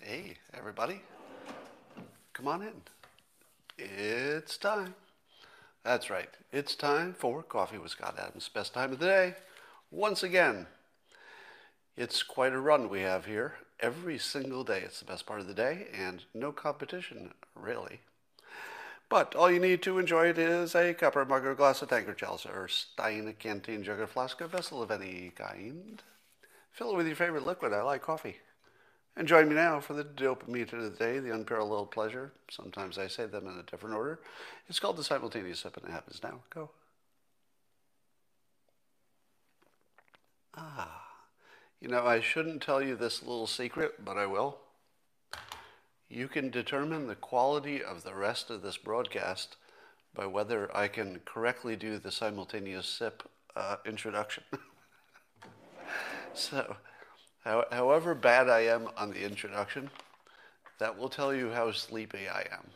Hey, everybody. Come on in. It's time. That's right. It's time for Coffee with Scott Adams. Best time of the day. Once again, it's quite a run we have here. Every single day. It's the best part of the day, and no competition, really. But all you need to enjoy it is a cup or mug or glass of tankard, chalice, or stein, canteen, jug, or flask, a vessel of any kind. Fill it with your favorite liquid. I like coffee. And join me now for the dopamine of the day, the unparalleled pleasure. Sometimes I say them in a different order. It's called the simultaneous sip, and it happens now. Go. Ah. You know, I shouldn't tell you this little secret, but I will. You can determine the quality of the rest of this broadcast by whether I can correctly do the simultaneous sip uh, introduction. so, how, however bad I am on the introduction, that will tell you how sleepy I am.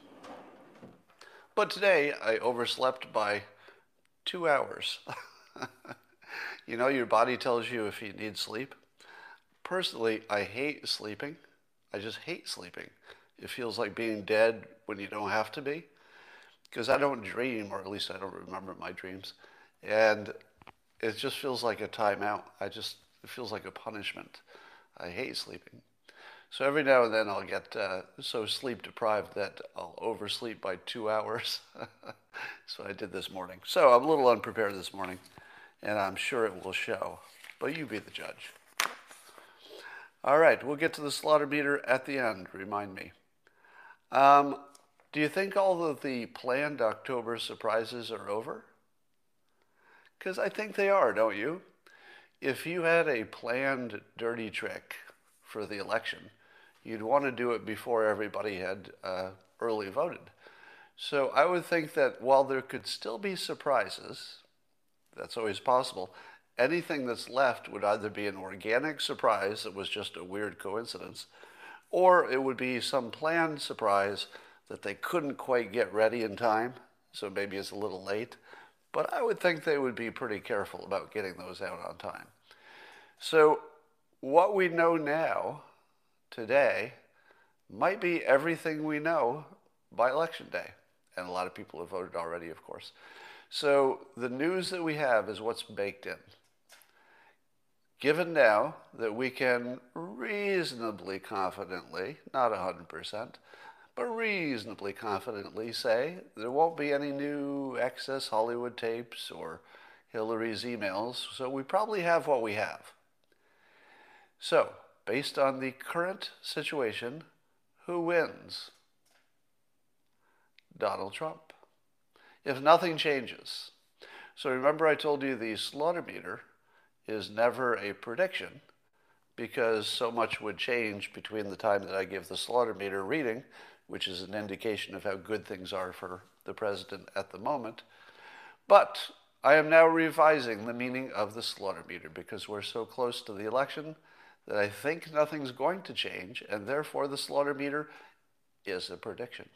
But today I overslept by two hours. you know, your body tells you if you need sleep. Personally, I hate sleeping. I just hate sleeping. It feels like being dead when you don't have to be. Because I don't dream, or at least I don't remember my dreams. And it just feels like a timeout. I just, it feels like a punishment. I hate sleeping. So every now and then I'll get uh, so sleep deprived that I'll oversleep by two hours. so I did this morning. So I'm a little unprepared this morning, and I'm sure it will show. But you be the judge. All right, we'll get to the slaughter meter at the end. Remind me. Um, do you think all of the planned October surprises are over? Because I think they are, don't you? If you had a planned dirty trick for the election, you'd want to do it before everybody had uh, early voted. So I would think that while there could still be surprises, that's always possible, anything that's left would either be an organic surprise that was just a weird coincidence, or it would be some planned surprise that they couldn't quite get ready in time, so maybe it's a little late. But I would think they would be pretty careful about getting those out on time. So, what we know now, today, might be everything we know by election day. And a lot of people have voted already, of course. So, the news that we have is what's baked in given now that we can reasonably confidently, not 100%, but reasonably confidently say there won't be any new Access Hollywood tapes or Hillary's emails, so we probably have what we have. So, based on the current situation, who wins? Donald Trump. If nothing changes. So remember I told you the slaughter meter is never a prediction because so much would change between the time that I give the slaughter meter reading, which is an indication of how good things are for the president at the moment. But I am now revising the meaning of the slaughter meter because we're so close to the election that I think nothing's going to change, and therefore the slaughter meter is a prediction.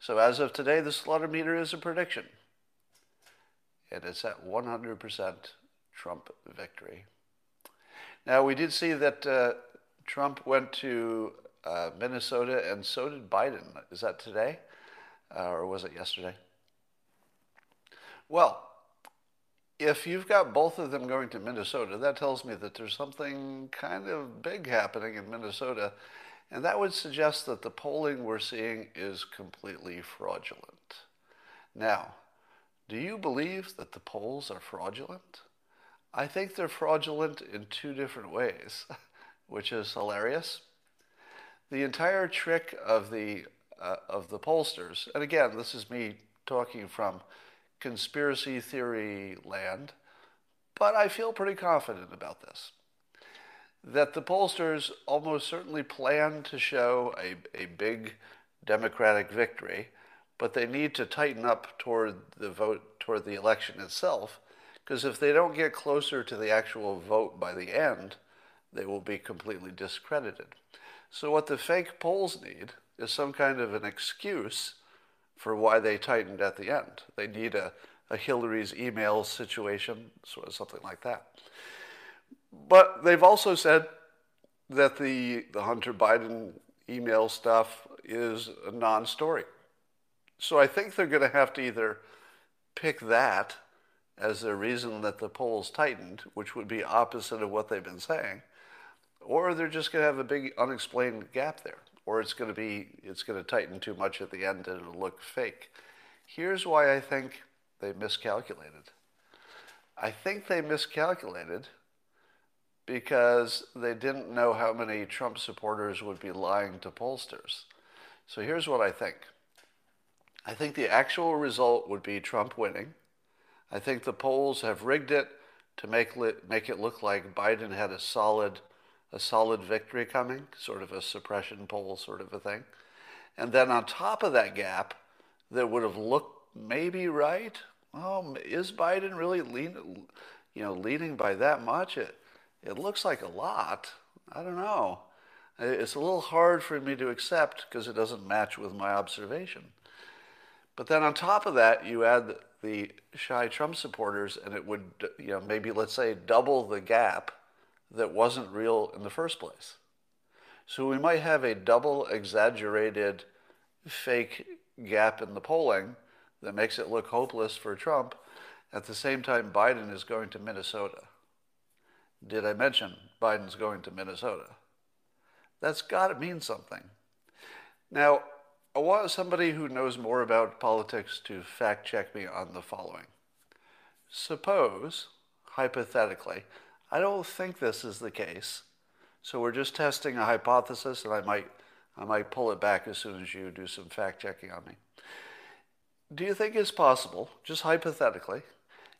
So as of today, the slaughter meter is a prediction. And it's at 100% Trump victory. Now, we did see that uh, Trump went to uh, Minnesota, and so did Biden. Is that today? Uh, or was it yesterday? Well, if you've got both of them going to Minnesota, that tells me that there's something kind of big happening in Minnesota. And that would suggest that the polling we're seeing is completely fraudulent. Now, do you believe that the polls are fraudulent? I think they're fraudulent in two different ways, which is hilarious. The entire trick of the uh, of the pollsters, and again, this is me talking from conspiracy theory land, but I feel pretty confident about this. That the pollsters almost certainly plan to show a, a big Democratic victory, but they need to tighten up toward the vote, toward the election itself, because if they don't get closer to the actual vote by the end, they will be completely discredited. So, what the fake polls need is some kind of an excuse for why they tightened at the end. They need a, a Hillary's email situation, sort of something like that. But they've also said that the, the Hunter Biden email stuff is a non story. So I think they're going to have to either pick that as the reason that the polls tightened, which would be opposite of what they've been saying, or they're just going to have a big unexplained gap there, or it's going to be it's going to tighten too much at the end and it'll look fake. Here's why I think they miscalculated. I think they miscalculated because they didn't know how many Trump supporters would be lying to pollsters. So here's what I think. I think the actual result would be Trump winning. I think the polls have rigged it to make, make it look like Biden had a solid, a solid victory coming, sort of a suppression poll sort of a thing. And then on top of that gap, that would have looked maybe right. Oh, is Biden really lean, you know, leading by that much? It, it looks like a lot. I don't know. It's a little hard for me to accept because it doesn't match with my observation. But then on top of that, you add the shy Trump supporters, and it would, you know, maybe let's say double the gap that wasn't real in the first place. So we might have a double exaggerated fake gap in the polling that makes it look hopeless for Trump. At the same time, Biden is going to Minnesota. Did I mention Biden's going to Minnesota? That's got to mean something. Now, I want somebody who knows more about politics to fact check me on the following. Suppose, hypothetically, I don't think this is the case, so we're just testing a hypothesis, and I might, I might pull it back as soon as you do some fact checking on me. Do you think it's possible, just hypothetically,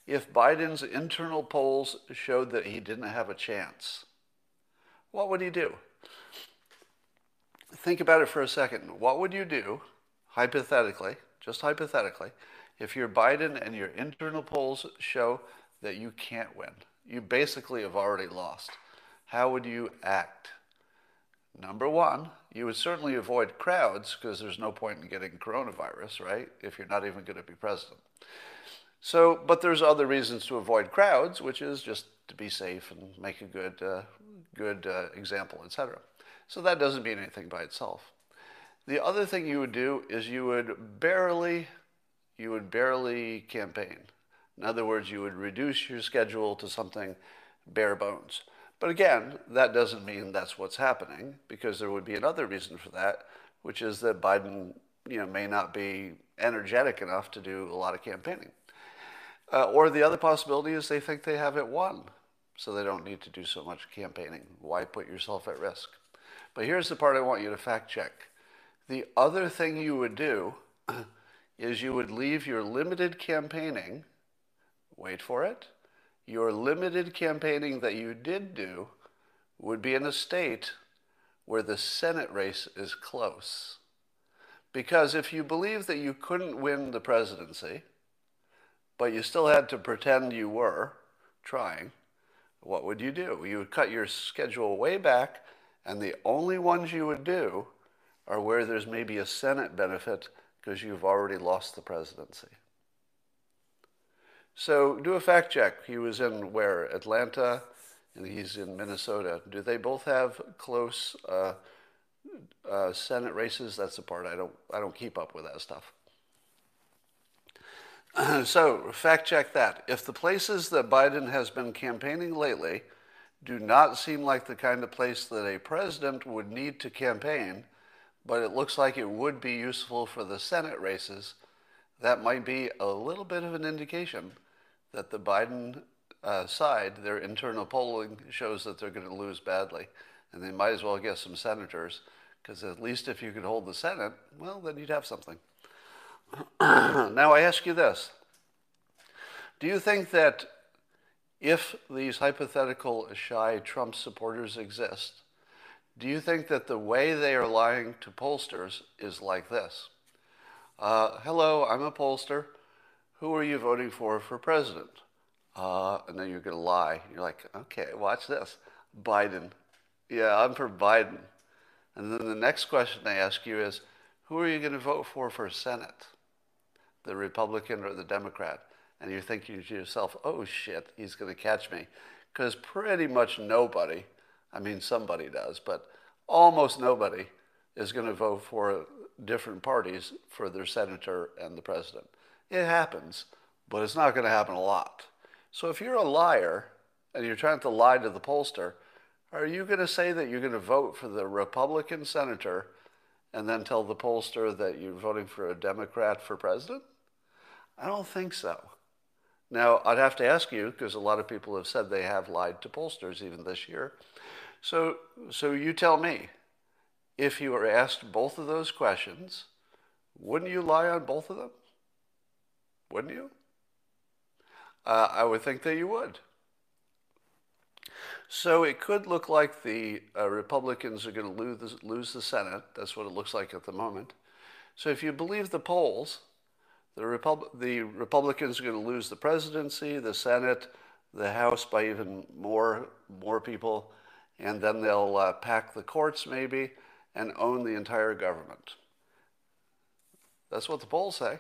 if Biden's internal polls showed that he didn't have a chance, what would he do? Think about it for a second. What would you do, hypothetically, just hypothetically, if you're Biden and your internal polls show that you can't win? You basically have already lost. How would you act? Number one, you would certainly avoid crowds because there's no point in getting coronavirus, right? If you're not even going to be president. So, but there's other reasons to avoid crowds, which is just to be safe and make a good, uh, good uh, example, etc. So that doesn't mean anything by itself. The other thing you would do is you would barely, you would barely campaign. In other words, you would reduce your schedule to something bare bones. But again, that doesn't mean that's what's happening because there would be another reason for that, which is that Biden, you know, may not be energetic enough to do a lot of campaigning. Uh, or the other possibility is they think they have it won, so they don't need to do so much campaigning. Why put yourself at risk? But here's the part I want you to fact check. The other thing you would do is you would leave your limited campaigning, wait for it, your limited campaigning that you did do would be in a state where the Senate race is close. Because if you believe that you couldn't win the presidency, but you still had to pretend you were trying, what would you do? You would cut your schedule way back, and the only ones you would do are where there's maybe a Senate benefit because you've already lost the presidency. So do a fact check. He was in where? Atlanta, and he's in Minnesota. Do they both have close uh, uh, Senate races? That's the part I don't I don't keep up with that stuff. so, fact check that. If the places that Biden has been campaigning lately do not seem like the kind of place that a president would need to campaign, but it looks like it would be useful for the Senate races, that might be a little bit of an indication that the Biden uh, side, their internal polling shows that they're going to lose badly. And they might as well get some senators, because at least if you could hold the Senate, well, then you'd have something. now, I ask you this Do you think that if these hypothetical shy Trump supporters exist, do you think that the way they are lying to pollsters is like this? Uh, hello, I'm a pollster. Who are you voting for for president? Uh, and then you're going to lie. You're like, okay, watch this. Biden. Yeah, I'm for Biden. And then the next question they ask you is, who are you going to vote for for Senate? the Republican or the Democrat. And you're thinking to yourself, oh shit, he's going to catch me. Because pretty much nobody, I mean, somebody does, but almost nobody is going to vote for different parties for their senator and the president. It happens, but it's not going to happen a lot. So if you're a liar and you're trying to lie to the pollster, are you going to say that you're going to vote for the Republican senator and then tell the pollster that you're voting for a Democrat for president? I don't think so. Now, I'd have to ask you, because a lot of people have said they have lied to pollsters even this year. So, so you tell me, if you were asked both of those questions, wouldn't you lie on both of them? Wouldn't you? Uh, I would think that you would. So it could look like the uh, Republicans are going to lose, lose the Senate. That's what it looks like at the moment. So if you believe the polls, the, Repub- the Republicans are going to lose the presidency, the Senate, the House by even more more people, and then they'll uh, pack the courts maybe and own the entire government. That's what the polls say.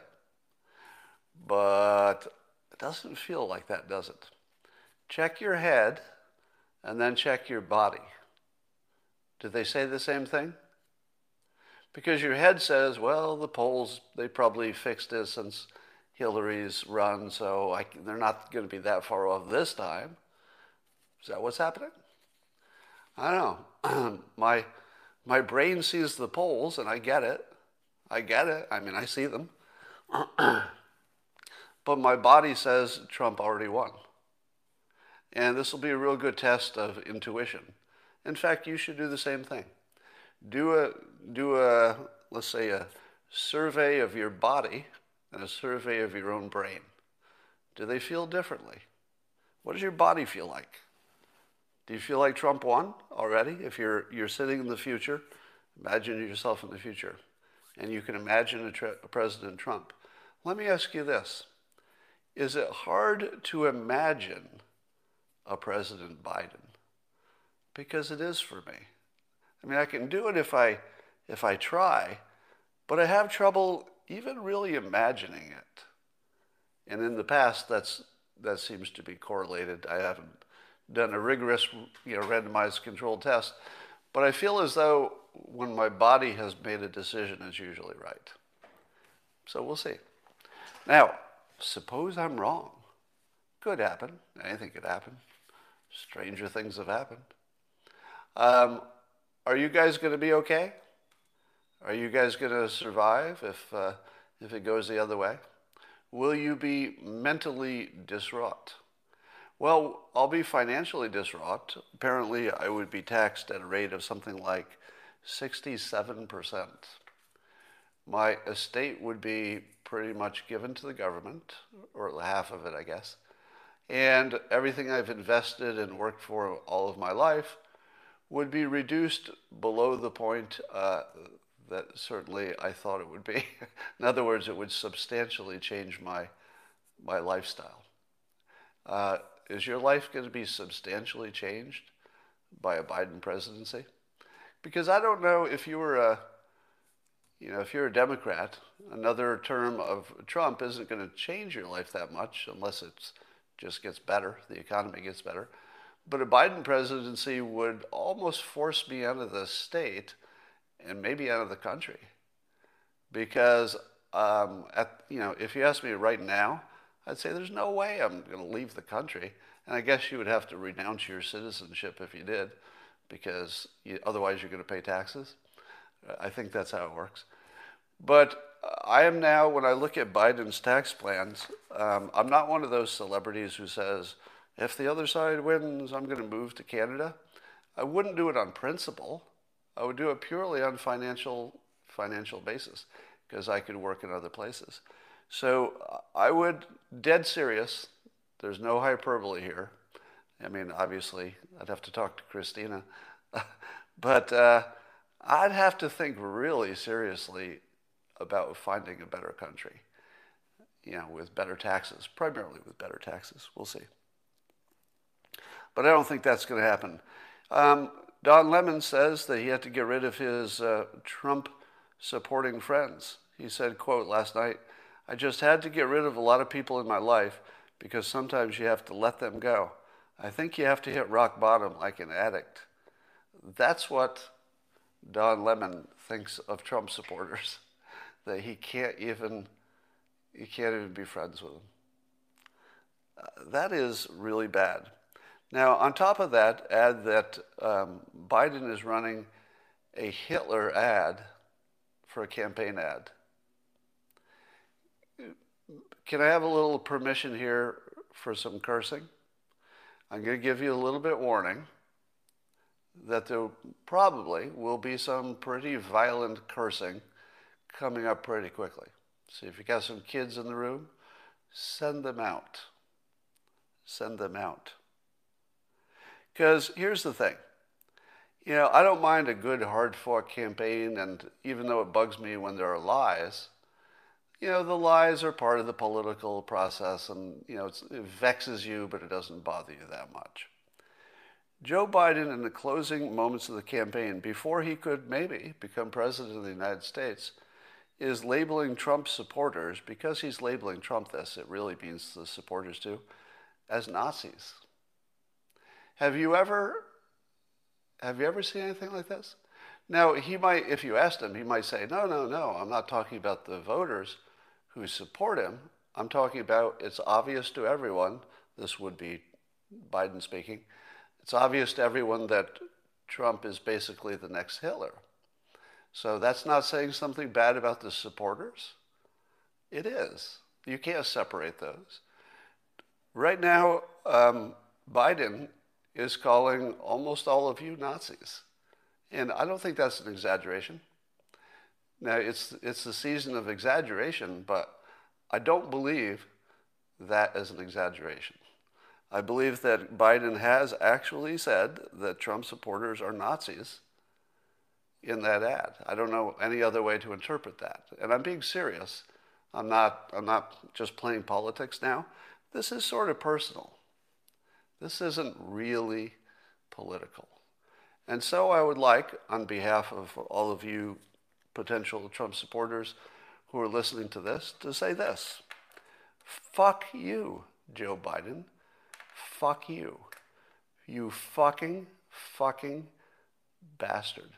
But it doesn't feel like that, does it? Check your head and then check your body. Do they say the same thing? Because your head says, well, the polls, they probably fixed it since Hillary's run, so I, they're not going to be that far off this time. Is that what's happening? I don't know. my, my brain sees the polls, and I get it. I get it. I mean, I see them. but my body says Trump already won. And this will be a real good test of intuition. In fact, you should do the same thing. Do a, do a let's say, a survey of your body and a survey of your own brain. Do they feel differently? What does your body feel like? Do you feel like Trump won already? If you're, you're sitting in the future, imagine yourself in the future, and you can imagine a, a President Trump. Let me ask you this Is it hard to imagine a President Biden? Because it is for me. I mean, I can do it if I, if I try, but I have trouble even really imagining it. And in the past, that's, that seems to be correlated. I haven't done a rigorous, you know, randomized controlled test, but I feel as though when my body has made a decision, it's usually right. So we'll see. Now, suppose I'm wrong. Could happen. Anything could happen. Stranger things have happened. Um, are you guys going to be okay? Are you guys going to survive if, uh, if it goes the other way? Will you be mentally distraught? Well, I'll be financially distraught. Apparently, I would be taxed at a rate of something like 67%. My estate would be pretty much given to the government, or half of it, I guess. And everything I've invested and worked for all of my life would be reduced below the point uh, that certainly I thought it would be. In other words, it would substantially change my, my lifestyle. Uh, is your life going to be substantially changed by a Biden presidency? Because I don't know if you were a, you know, if you're a Democrat, another term of Trump isn't going to change your life that much unless it just gets better, the economy gets better. But a Biden presidency would almost force me out of the state and maybe out of the country. Because, um, at, you know, if you ask me right now, I'd say there's no way I'm going to leave the country. And I guess you would have to renounce your citizenship if you did, because you, otherwise you're going to pay taxes. I think that's how it works. But I am now, when I look at Biden's tax plans, um, I'm not one of those celebrities who says, if the other side wins, I'm going to move to Canada. I wouldn't do it on principle. I would do it purely on financial financial basis because I could work in other places. So I would, dead serious, there's no hyperbole here. I mean, obviously, I'd have to talk to Kristina. but uh, I'd have to think really seriously about finding a better country, you know, with better taxes, primarily with better taxes. We'll see. But I don't think that's going to happen. Um, Don Lemon says that he had to get rid of his uh, Trump supporting friends. He said, quote, last night, I just had to get rid of a lot of people in my life because sometimes you have to let them go. I think you have to hit rock bottom like an addict. That's what Don Lemon thinks of Trump supporters, that he can't even, he can't even be friends with them. Uh, that is really bad. Now, on top of that, add that um, Biden is running a Hitler ad for a campaign ad. Can I have a little permission here for some cursing? I'm going to give you a little bit warning that there probably will be some pretty violent cursing coming up pretty quickly. So if you got some kids in the room, send them out. Send them out. Because here's the thing. You know, I don't mind a good hard fought campaign, and even though it bugs me when there are lies, you know, the lies are part of the political process, and, you know, it vexes you, but it doesn't bother you that much. Joe Biden, in the closing moments of the campaign, before he could maybe become president of the United States, is labeling Trump supporters, because he's labeling Trump this, it really means the supporters too, as Nazis. Have you ever have you ever seen anything like this? Now, he might, if you asked him, he might say, no, no, no, I'm not talking about the voters who support him. I'm talking about it's obvious to everyone, this would be Biden speaking, it's obvious to everyone that Trump is basically the next Hitler. So that's not saying something bad about the supporters. It is. You can't separate those. Right now, um, Biden is calling almost all of you Nazis. And I don't think that's an exaggeration. Now, it's, it's the season of exaggeration, but I don't believe that is an exaggeration. I believe that Biden has actually said that Trump supporters are Nazis in that ad. I don't know any other way to interpret that. And I'm being serious. I'm not, I'm not just playing politics now. This is sort of personal. This isn't really political. And so I would like, on behalf of all of you potential Trump supporters who are listening to this, to say this Fuck you, Joe Biden. Fuck you. You fucking, fucking bastard.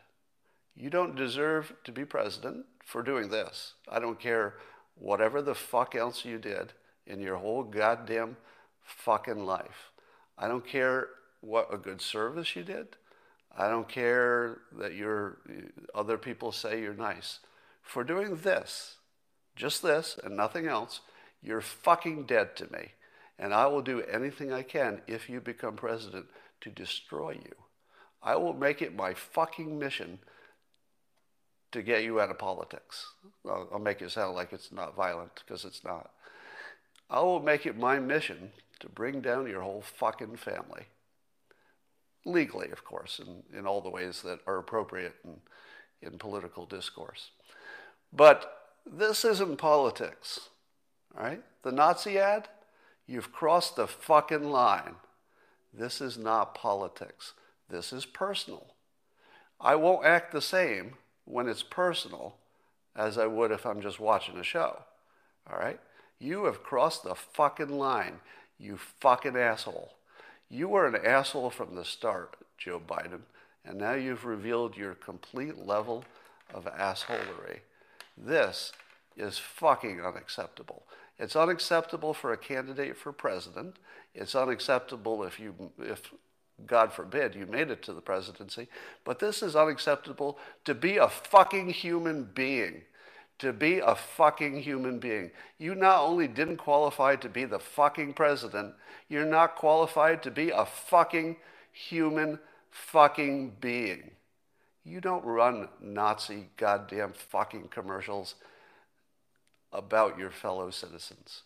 You don't deserve to be president for doing this. I don't care whatever the fuck else you did in your whole goddamn fucking life. I don't care what a good service you did. I don't care that you're, other people say you're nice. For doing this, just this and nothing else, you're fucking dead to me. And I will do anything I can if you become president to destroy you. I will make it my fucking mission to get you out of politics. I'll, I'll make it sound like it's not violent because it's not. I will make it my mission to bring down your whole fucking family. Legally, of course, in, in all the ways that are appropriate in, in political discourse. But this isn't politics, right? The Nazi ad, you've crossed the fucking line. This is not politics. This is personal. I won't act the same when it's personal as I would if I'm just watching a show. All right? You have crossed the fucking line. You fucking asshole. You were an asshole from the start, Joe Biden, and now you've revealed your complete level of assholery. This is fucking unacceptable. It's unacceptable for a candidate for president. It's unacceptable if you, if God forbid, you made it to the presidency. But this is unacceptable to be a fucking human being to be a fucking human being. You not only didn't qualify to be the fucking president, you're not qualified to be a fucking human fucking being. You don't run Nazi goddamn fucking commercials about your fellow citizens.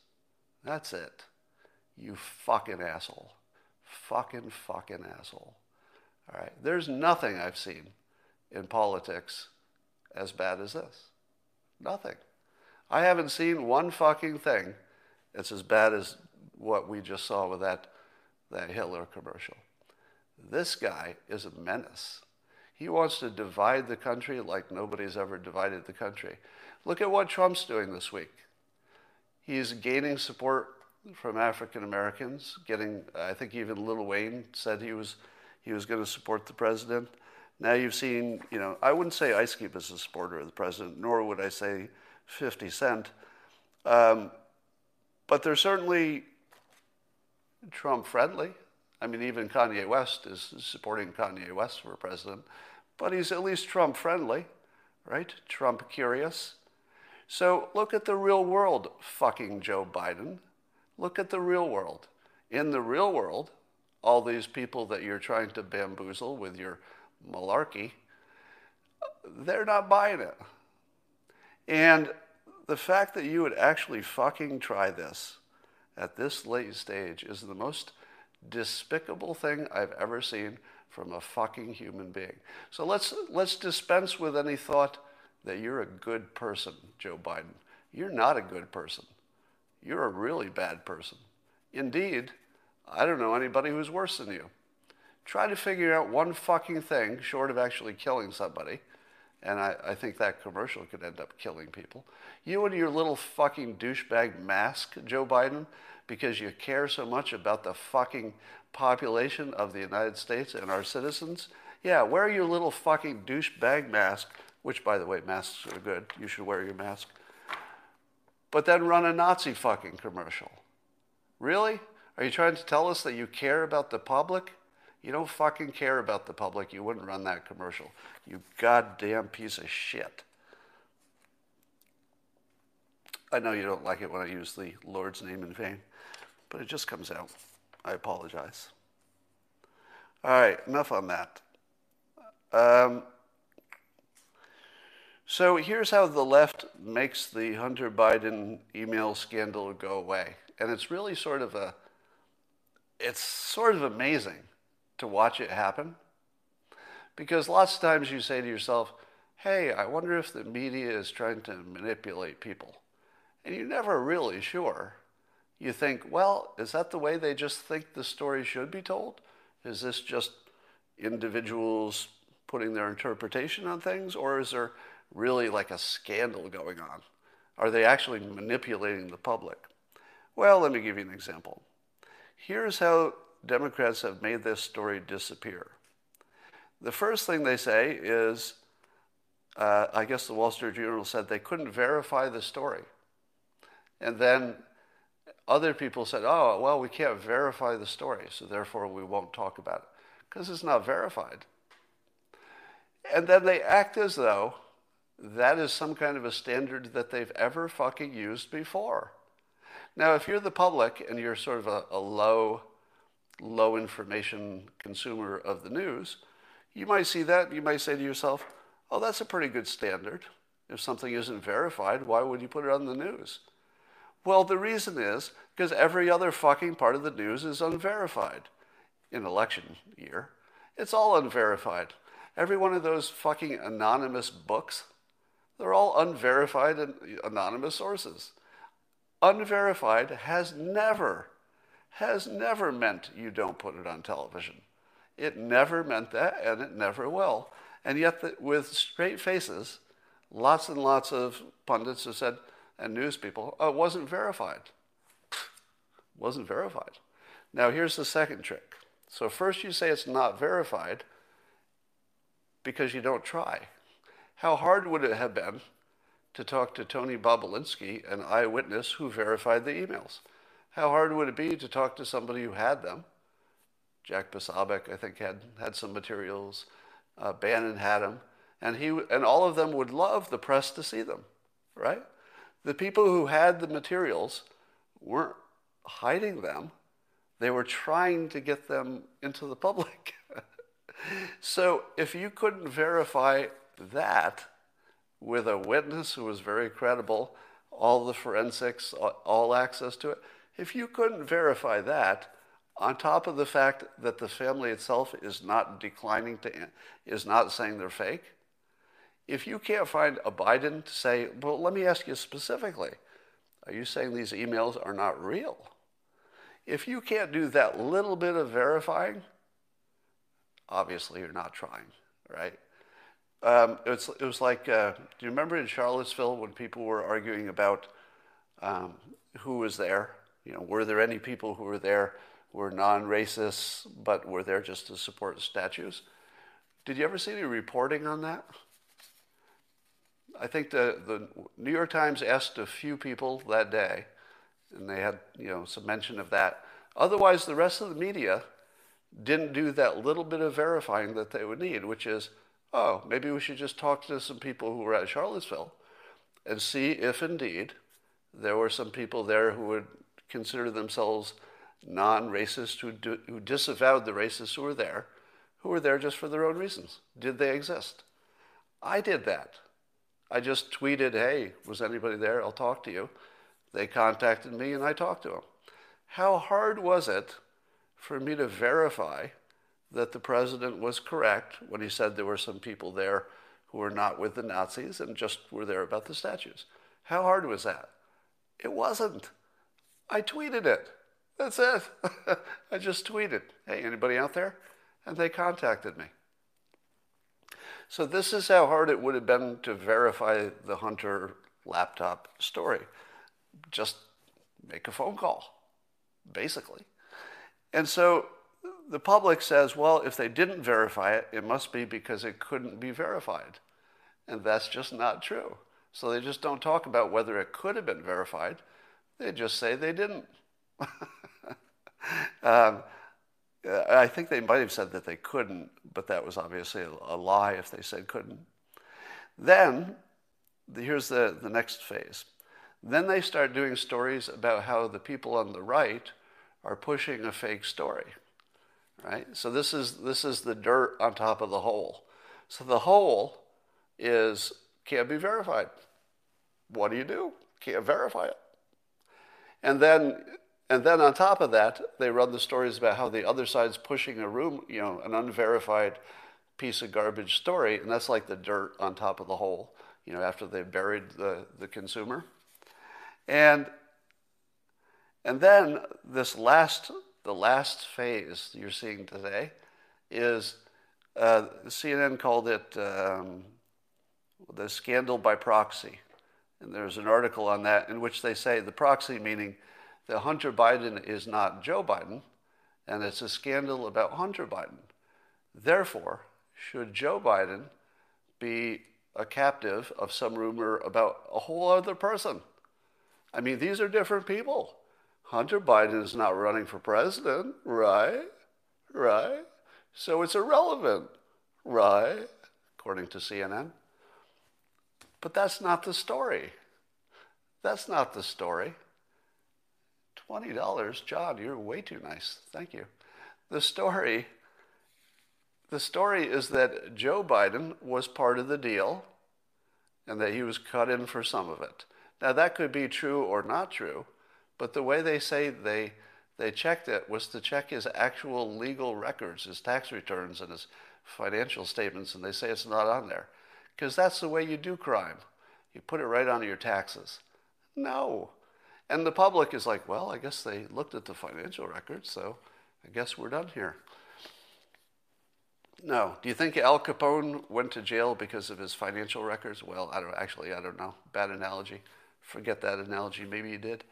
That's it. You fucking asshole. Fucking fucking asshole. All right. There's nothing I've seen in politics as bad as this. Nothing. I haven't seen one fucking thing that's as bad as what we just saw with that, that Hitler commercial. This guy is a menace. He wants to divide the country like nobody's ever divided the country. Look at what Trump's doing this week. He's gaining support from African Americans. Getting, I think even Lil Wayne said he was he was going to support the president. Now you've seen, you know, I wouldn't say Ice Cube is a supporter of the president, nor would I say 50 Cent. Um, but they're certainly Trump friendly. I mean, even Kanye West is supporting Kanye West for president, but he's at least Trump friendly, right? Trump curious. So look at the real world, fucking Joe Biden. Look at the real world. In the real world, all these people that you're trying to bamboozle with your malarkey, they're not buying it. And the fact that you would actually fucking try this at this late stage is the most despicable thing I've ever seen from a fucking human being. So let's let's dispense with any thought that you're a good person, Joe Biden. You're not a good person. You're a really bad person. Indeed, I don't know anybody who's worse than you. Try to figure out one fucking thing short of actually killing somebody. And I, I think that commercial could end up killing people. You and your little fucking douchebag mask, Joe Biden, because you care so much about the fucking population of the United States and our citizens. Yeah, wear your little fucking douchebag mask, which, by the way, masks are good. You should wear your mask. But then run a Nazi fucking commercial. Really? Are you trying to tell us that you care about the public? You don't fucking care about the public. You wouldn't run that commercial. You goddamn piece of shit. I know you don't like it when I use the Lord's name in vain, but it just comes out. I apologize. All right, enough on that. Um, so here's how the left makes the Hunter Biden email scandal go away. And it's really sort of a it's sort of amazing to watch it happen because lots of times you say to yourself, hey, I wonder if the media is trying to manipulate people. And you're never really sure. You think, well, is that the way they just think the story should be told? Is this just individuals putting their interpretation on things? Or is there really like a scandal going on? Are they actually manipulating the public? Well, let me give you an example. Here's how Democrats have made this story disappear. The first thing they say is, uh, I guess the Wall Street Journal said they couldn't verify the story. And then other people said, oh, well, we can't verify the story, so therefore we won't talk about it because it's not verified. And then they act as though that is some kind of a standard that they've ever fucking used before. Now, if you're the public and you're sort of a, a low, low information consumer of the news, you might see that. You might say to yourself, oh, that's a pretty good standard. If something isn't verified, why would you put it on the news? Well, the reason is because every other fucking part of the news is unverified in election year. It's all unverified. Every one of those fucking anonymous books, they're all unverified and anonymous sources unverified has never, has never meant you don't put it on television. It never meant that, and it never will. And yet, the, with straight faces, lots and lots of pundits have said, and news people, oh, it wasn't verified. wasn't verified. Now, here's the second trick. So, first you say it's not verified because you don't try. How hard would it have been to talk to Tony Bobulinski, an eyewitness who verified the emails. How hard would it be to talk to somebody who had them? Jack Posobiec, I think, had, had some materials. Uh, Bannon had them. And, he, and all of them would love the press to see them, right? The people who had the materials weren't hiding them. They were trying to get them into the public. so if you couldn't verify that, with a witness who was very credible, all the forensics, all access to it. If you couldn't verify that, on top of the fact that the family itself is not declining to, is not saying they're fake, if you can't find a Biden to say, well, let me ask you specifically, are you saying these emails are not real? If you can't do that little bit of verifying, obviously you're not trying, right? Um, it, was, it was like, uh, do you remember in Charlottesville when people were arguing about um, who was there. You know, were there any people who were there who were non-racists but were there just to support statues? Did you ever see any reporting on that? I think the, the New York Times asked a few people that day, and they had you know some mention of that. Otherwise, the rest of the media didn't do that little bit of verifying that they would need, which is, oh, maybe we should just talk to some people who were at Charlottesville and see if indeed there were some people there who would consider themselves non-racist, who, do, who disavowed the racists who were there, who were there just for their own reasons. Did they exist? I did that. I just tweeted, hey, was anybody there? I'll talk to you. They contacted me and I talked to them. How hard was it for me to verify that the president was correct when he said there were some people there who were not with the Nazis and just were there about the statues. How hard was that? It wasn't. I tweeted it. That's it. I just tweeted, hey, anybody out there? And they contacted me. So this is how hard it would have been to verify the Hunter laptop story. Just make a phone call, basically. And so the public says, well, if they didn't verify it, it must be because it couldn't be verified. And that's just not true. So they just don't talk about whether it could have been verified. They just say they didn't. um, I think they might have said that they couldn't, but that was obviously a, lie if they said couldn't. Then, here's the, the next phase. Then they start doing stories about how the people on the right are pushing a fake story, right? So this is this is the dirt on top of the hole. So the hole is can't be verified. What do you do? Can't verify it. And then and then on top of that, they run the stories about how the other side's pushing a room, you know, an unverified piece of garbage story, and that's like the dirt on top of the hole, you know, after they've buried the, the consumer. And and then this last, the last phase you're seeing today is uh, CNN called it um, the scandal by proxy. And there's an article on that in which they say the proxy meaning that Hunter Biden is not Joe Biden, and it's a scandal about Hunter Biden. Therefore, should Joe Biden be a captive of some rumor about a whole other person? I mean, these are different people. Hunter Biden is not running for president, right? Right? So it's irrelevant, right? According to CNN. But that's not the story. That's not the story. $20, John, you're way too nice. Thank you. The story the story is that Joe Biden was part of the deal and that he was cut in for some of it. Now that could be true or not true. But the way they say they they checked it was to check his actual legal records, his tax returns and his financial statements, and they say it's not on there. Because that's the way you do crime. You put it right onto your taxes. No. And the public is like, well, I guess they looked at the financial records, so I guess we're done here. No. Do you think Al Capone went to jail because of his financial records? Well, I don't actually I don't know. Bad analogy. Forget that analogy. Maybe he did.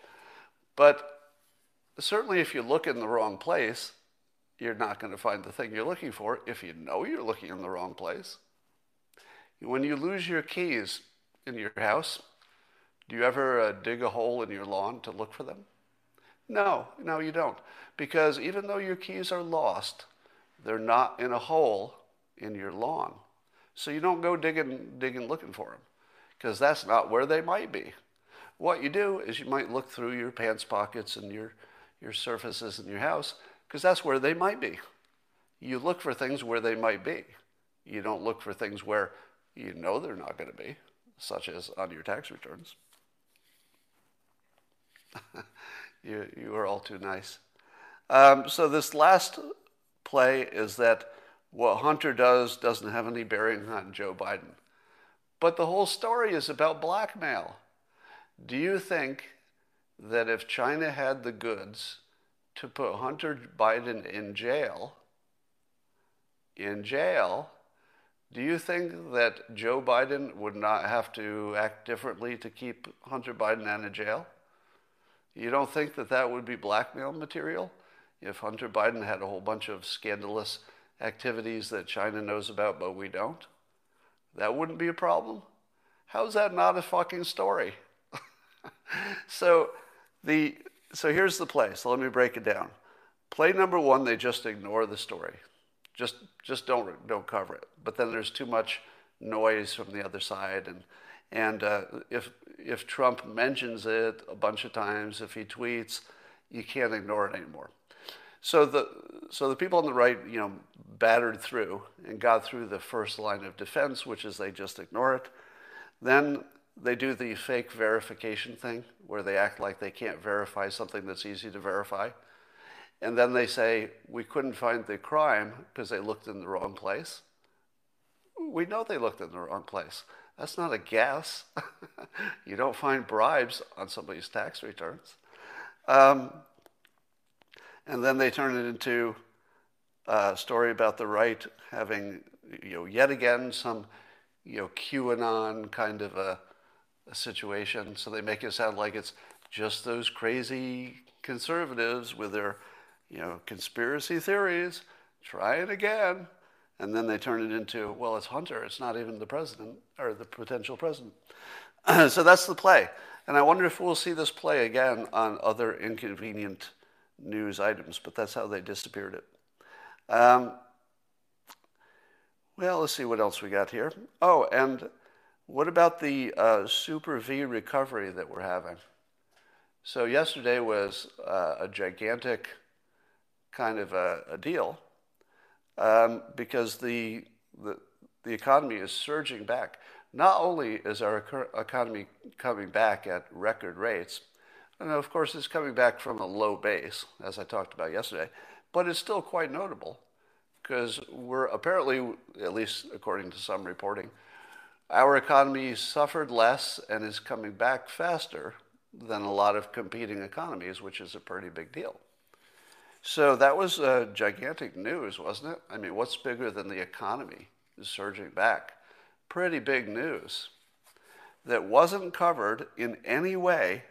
But certainly, if you look in the wrong place, you're not going to find the thing you're looking for if you know you're looking in the wrong place. When you lose your keys in your house, do you ever uh, dig a hole in your lawn to look for them? No, no, you don't. Because even though your keys are lost, they're not in a hole in your lawn. So you don't go digging, digging looking for them, because that's not where they might be. What you do is you might look through your pants pockets and your, your surfaces in your house because that's where they might be. You look for things where they might be. You don't look for things where you know they're not going to be, such as on your tax returns. you, you are all too nice. Um, so, this last play is that what Hunter does doesn't have any bearing on Joe Biden. But the whole story is about blackmail. Do you think that if China had the goods to put Hunter Biden in jail, in jail, do you think that Joe Biden would not have to act differently to keep Hunter Biden out of jail? You don't think that that would be blackmail material if Hunter Biden had a whole bunch of scandalous activities that China knows about but we don't? That wouldn't be a problem. How's that not a fucking story? so the so here's the play. So let me break it down. Play number one, they just ignore the story. Just just don't don't cover it. But then there's too much noise from the other side, and and uh, if if Trump mentions it a bunch of times, if he tweets, you can't ignore it anymore. So the so the people on the right, you know, battered through and got through the first line of defense, which is they just ignore it. Then they do the fake verification thing where they act like they can't verify something that's easy to verify. And then they say, we couldn't find the crime because they looked in the wrong place. We know they looked in the wrong place. That's not a guess. you don't find bribes on somebody's tax returns. Um, and then they turn it into a story about the right having, you know, yet again some, you know, QAnon kind of a, a situation. So they make it sound like it's just those crazy conservatives with their, you know, conspiracy theories. Try it again. And then they turn it into, well, it's Hunter. It's not even the president or the potential president. so that's the play. And I wonder if we'll see this play again on other inconvenient news items, but that's how they disappeared it. Um, well, let's see what else we got here. Oh, and what about the uh, Super V recovery that we're having? So, yesterday was uh, a gigantic kind of a, a deal um, because the, the, the economy is surging back. Not only is our economy coming back at record rates, and of course, it's coming back from a low base, as I talked about yesterday, but it's still quite notable because we're apparently, at least according to some reporting, our economy suffered less and is coming back faster than a lot of competing economies, which is a pretty big deal. So that was uh, gigantic news, wasn't it? I mean, what's bigger than the economy surging back? Pretty big news that wasn't covered in any way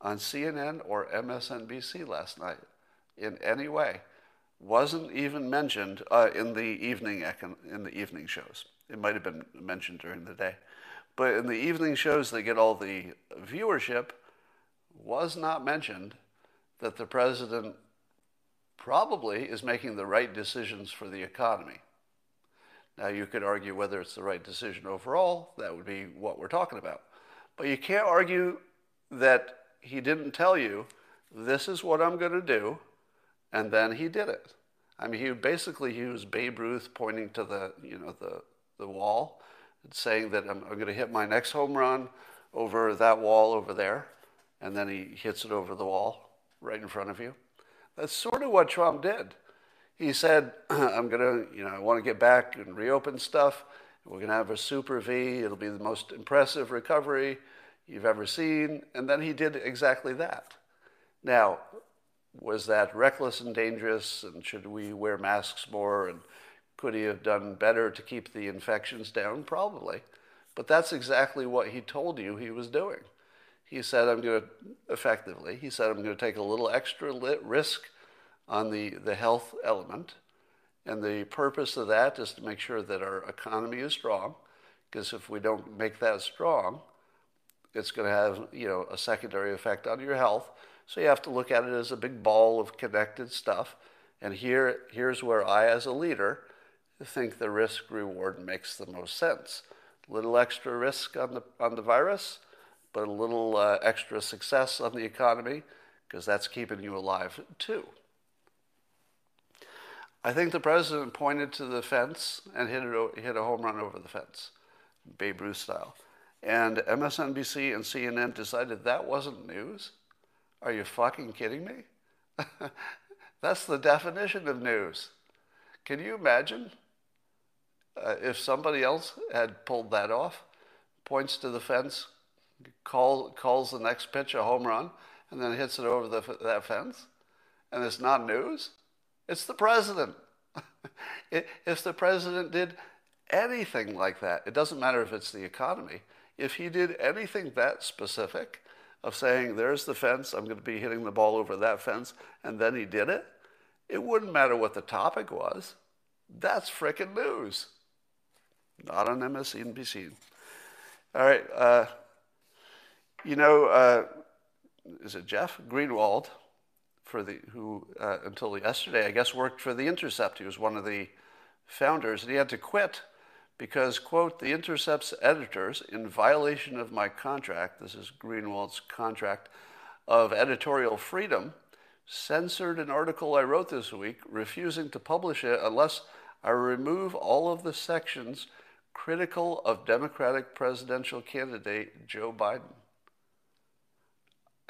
on CNN or MSNBC last night in any way. Wasn't even mentioned uh, in the evening in the evening shows. It might have been mentioned during the day, but in the evening shows they get all the viewership. Was not mentioned that the president probably is making the right decisions for the economy. Now, you could argue whether it's the right decision overall. That would be what we're talking about. But you can't argue that he didn't tell you, this is what I'm going to do, and then he did it. I mean, he basically he was Babe Ruth pointing to the, you know, the, the wall and saying that I'm, I'm going to hit my next home run over that wall over there, and then he hits it over the wall right in front of you. That's sort of what Trump did. He said, I'm going to, you know, I want to get back and reopen stuff. We're going to have a super V. It'll be the most impressive recovery you've ever seen. And then he did exactly that. Now, was that reckless and dangerous? And should we wear masks more? And could he have done better to keep the infections down? Probably. But that's exactly what he told you he was doing. He said, I'm going to, effectively, he said, I'm going to take a little extra risk on the, the health element. And the purpose of that is to make sure that our economy is strong. Because if we don't make that strong, it's going to have you know a secondary effect on your health. So you have to look at it as a big ball of connected stuff. And here, here's where I, as a leader, think the risk reward makes the most sense. Little extra risk on the on the virus, but a little uh, extra success on the economy because that's keeping you alive too. I think the president pointed to the fence and hit, it, hit a home run over the fence, Babe Ruth style. And MSNBC and CNN decided that wasn't news? Are you fucking kidding me? That's the definition of news. Can you imagine uh, if somebody else had pulled that off, points to the fence, call, calls the next pitch a home run, and then hits it over the, that fence? And it's not news? It's the president. if the president did anything like that, it doesn't matter if it's the economy, if he did anything that specific of saying, there's the fence, I'm going to be hitting the ball over that fence, and then he did it, it wouldn't matter what the topic was. That's frickin' news. Not on MSNBC. All right. Uh, you know, uh, is it Jeff Greenwald, for the who uh, until yesterday I guess worked for the Intercept. He was one of the founders, and he had to quit because quote the Intercept's editors, in violation of my contract, this is Greenwald's contract of editorial freedom, censored an article I wrote this week, refusing to publish it unless I remove all of the sections critical of Democratic presidential candidate Joe Biden.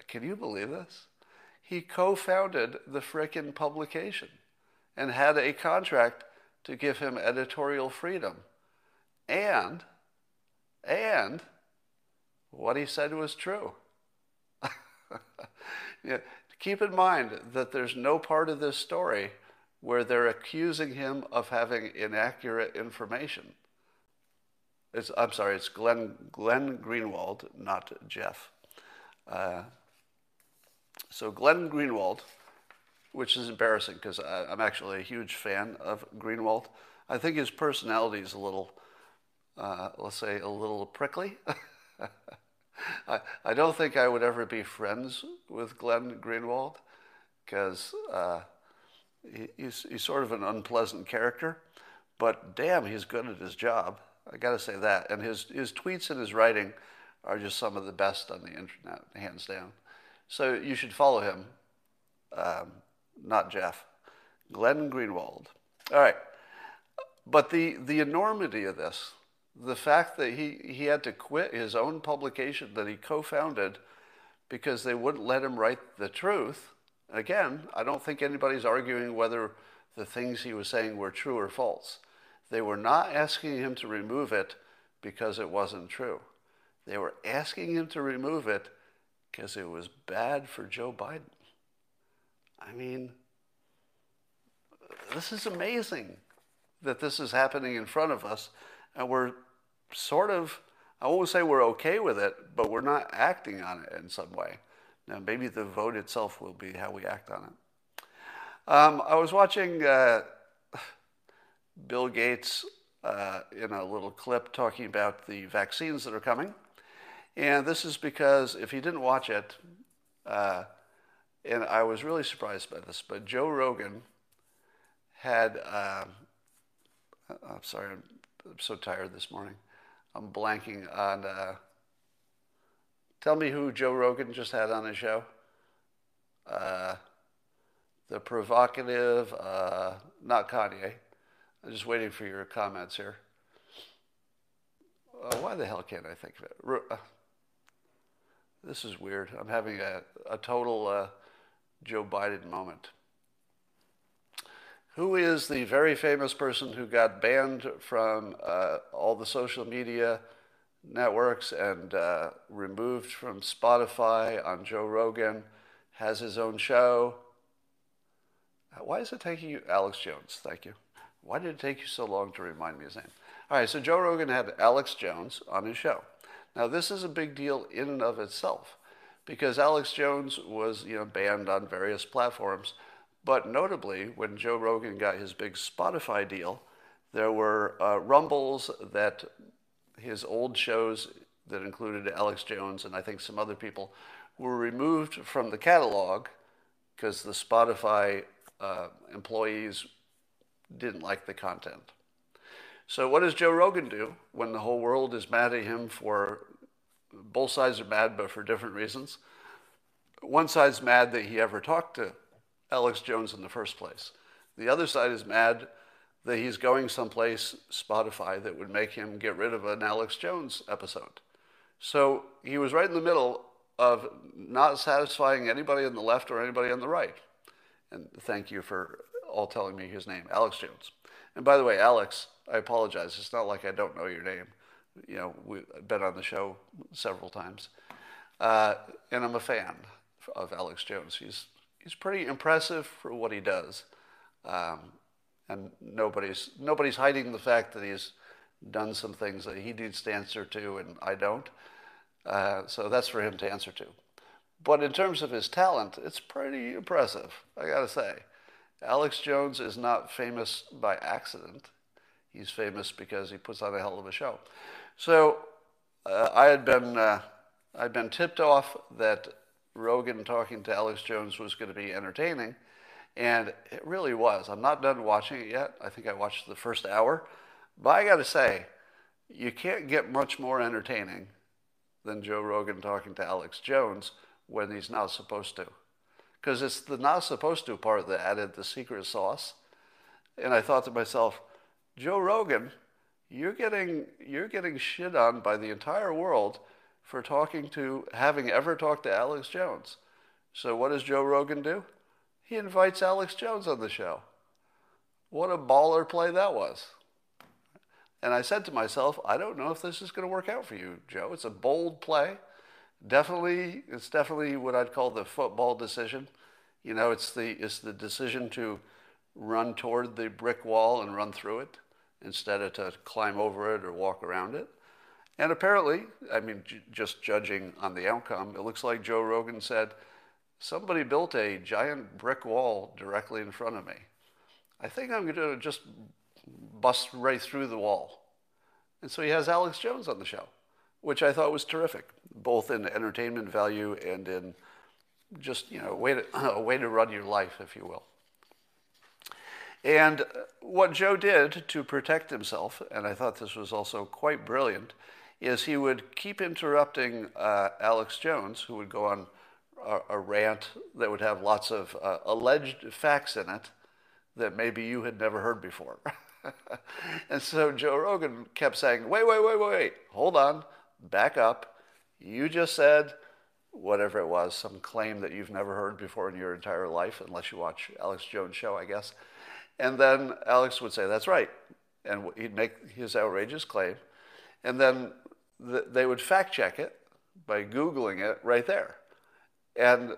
Can you believe this? He co founded the frickin' publication and had a contract to give him editorial freedom. And, and what he said was true. yeah, keep in mind that there's no part of this story where they're accusing him of having inaccurate information. It's, I'm sorry, it's Glenn, Glenn Greenwald, not Jeff. Uh, so Glenn Greenwald, which is embarrassing because I'm actually a huge fan of Greenwald. I think his personality is a little, uh, let's say, a little prickly. I, I don't think I would ever be friends with Glenn Greenwald because uh, he, he's, he's sort of an unpleasant character, but damn, he's good at his job. I got to say that. And his, his tweets and his writing are just some of the best on the internet, hands down. So you should follow him, um, not Jeff. Glenn Greenwald. All right. But the, the enormity of this, the fact that he, he had to quit his own publication that he co founded because they wouldn't let him write the truth. Again, I don't think anybody's arguing whether the things he was saying were true or false. They were not asking him to remove it because it wasn't true. They were asking him to remove it because it was bad for Joe Biden. I mean, this is amazing that this is happening in front of us, and we're sort of, I won't say we're okay with it, but we're not acting on it in some way. Now, maybe the vote itself will be how we act on it. Um, I was watching uh, Bill Gates uh, in a little clip talking about the vaccines that are coming. And this is because if you didn't watch it, uh, and I was really surprised by this, but Joe Rogan had, uh, I'm sorry, I'm, I'm, so tired this morning. I'm blanking on, uh, tell me who Joe Rogan just had on his show. Uh, the provocative, uh, not Kanye. I'm just waiting for your comments here. Uh, why the hell can't I think of it? This is weird. I'm having a, a total uh, Joe Biden moment. Who is the very famous person who got banned from uh, all the social media networks and uh, removed from Spotify on Joe Rogan, has his own show? Why is it taking you? Alex Jones, thank you. Why did it take you so long to remind me his name? All right, so Joe Rogan had Alex Jones on his show. Now, this is a big deal in and of itself because Alex Jones was you know, banned on various platforms. But notably, when Joe Rogan got his big Spotify deal, there were uh, rumbles that his old shows that included Alex Jones and I think some other people were removed from the catalog because the Spotify uh, employees didn't like the content. So, what does Joe Rogan do when the whole world is mad at him for both sides are mad, but for different reasons? One side's mad that he ever talked to Alex Jones in the first place. The other side is mad that he's going someplace, Spotify, that would make him get rid of an Alex Jones episode. So he was right in the middle of not satisfying anybody on the left or anybody on the right. And thank you for all telling me his name, Alex Jones. And by the way, Alex, I apologize. It's not like I don't know your name. You know, we've been on the show several times. Uh, and I'm a fan of Alex Jones. He's, he's pretty impressive for what he does. Um, and nobody's, nobody's hiding the fact that he's done some things that he needs to answer to and I don't. Uh, so that's for him to answer to. But in terms of his talent, it's pretty impressive, I gotta say. Alex Jones is not famous by accident. He's famous because he puts on a hell of a show. So uh, I had been uh, I'd been tipped off that Rogan talking to Alex Jones was going to be entertaining, and it really was. I'm not done watching it yet. I think I watched the first hour, but I got to say, you can't get much more entertaining than Joe Rogan talking to Alex Jones when he's not supposed to, because it's the not supposed to part that added the secret sauce. And I thought to myself, Joe Rogan, you're getting you're getting shit on by the entire world for talking to, having ever talked to Alex Jones. So what does Joe Rogan do? He invites Alex Jones on the show. What a baller play that was. And I said to myself, I don't know if this is going to work out for you, Joe. It's a bold play. Definitely, it's definitely what I'd call the football decision. You know, it's the, it's the decision to run toward the brick wall and run through it instead of to climb over it or walk around it. And apparently, I mean, j- just judging on the outcome, it looks like Joe Rogan said, somebody built a giant brick wall directly in front of me. I think I'm going to just bust right through the wall. And so he has Alex Jones on the show, which I thought was terrific, both in entertainment value and in just, you know, a way to, a way to run your life, if you will. And what Joe did to protect himself, and I thought this was also quite brilliant, is he would keep interrupting uh, Alex Jones, who would go on a, a rant that would have lots of uh, alleged facts in it that maybe you had never heard before. and so Joe Rogan kept saying, wait, wait, wait, wait, hold on, back up. You just said whatever it was, some claim that you've never heard before in your entire life, unless you watch Alex Jones' show, I guess. And then Alex would say, that's right. And he'd make his outrageous claim. And then they would fact check it by Googling it right there. And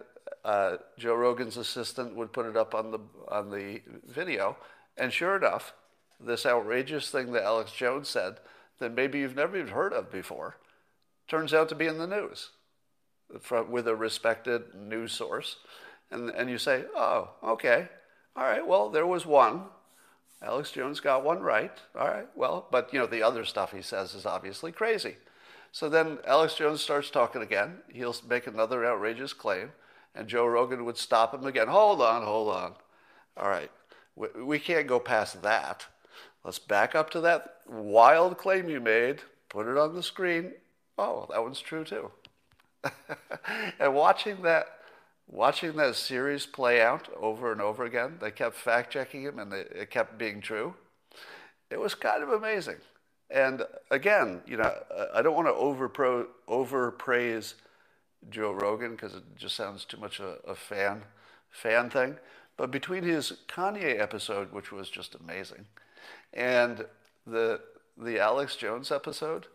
uh, Joe Rogan's assistant would put it up on the, on the video. And sure enough, this outrageous thing that Alex Jones said that maybe you've never even heard of before turns out to be in the news from, with a respected news source. And, and you say, oh, okay, all right, well, there was one Alex Jones got one right. All right, well, but you know, the other stuff he says is obviously crazy. So then Alex Jones starts talking again. He'll make another outrageous claim, and Joe Rogan would stop him again. Hold on, hold on. All right, we, we can't go past that. Let's back up to that wild claim you made, put it on the screen. Oh, that one's true too. and watching that watching that series play out over and over again, they kept fact checking him and it kept being true. It was kind of amazing. And again, you know, I don't want to over overpraise Joe Rogan because it just sounds too much a, a fan fan thing. But between his Kanye episode, which was just amazing, and the the Alex Jones episode,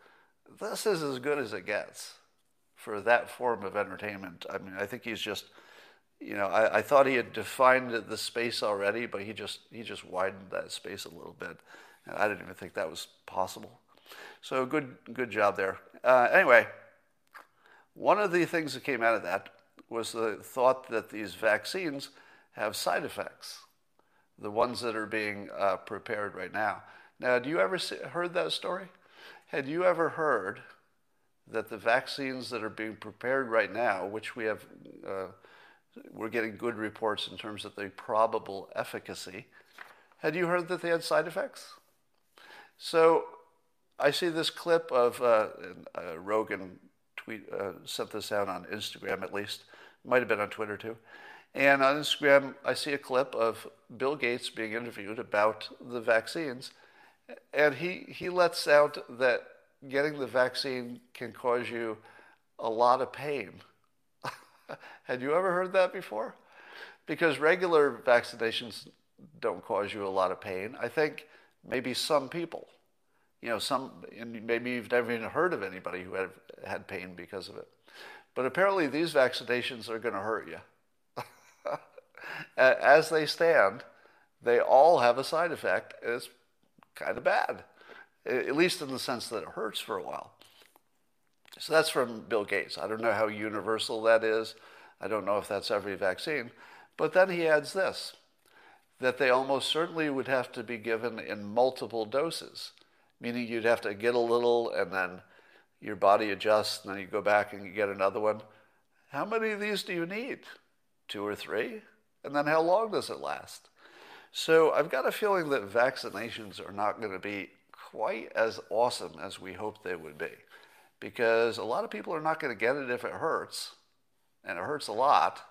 this is as good as it gets for that form of entertainment. I mean, I think he's just you know, I, I, thought he had defined the space already, but he just he just widened that space a little bit. And I didn't even think that was possible. So good good job there. Uh, anyway, one of the things that came out of that was the thought that these vaccines have side effects, the ones that are being uh, prepared right now. Now, do you ever see, heard that story? Had you ever heard that the vaccines that are being prepared right now, which we have uh, we're getting good reports in terms of the probable efficacy. Had you heard that they had side effects? So I see this clip of uh, uh, Rogan tweet uh, sent this out on Instagram at least, might have been on Twitter too. And on Instagram, I see a clip of Bill Gates being interviewed about the vaccines, and he he lets out that getting the vaccine can cause you a lot of pain. Had you ever heard that before? Because regular vaccinations don't cause you a lot of pain. I think maybe some people, you know, some, and maybe you've never even heard of anybody who had, had pain because of it. But apparently these vaccinations are going to hurt you. As they stand, they all have a side effect, and it's kind of bad, at least in the sense that it hurts for a while. So that's from Bill Gates. I don't know how universal that is. I don't know if that's every vaccine. But then he adds this that they almost certainly would have to be given in multiple doses, meaning you'd have to get a little and then your body adjusts and then you go back and you get another one. How many of these do you need? Two or three? And then how long does it last? So I've got a feeling that vaccinations are not going to be quite as awesome as we hoped they would be because a lot of people are not going to get it if it hurts, and it hurts a lot.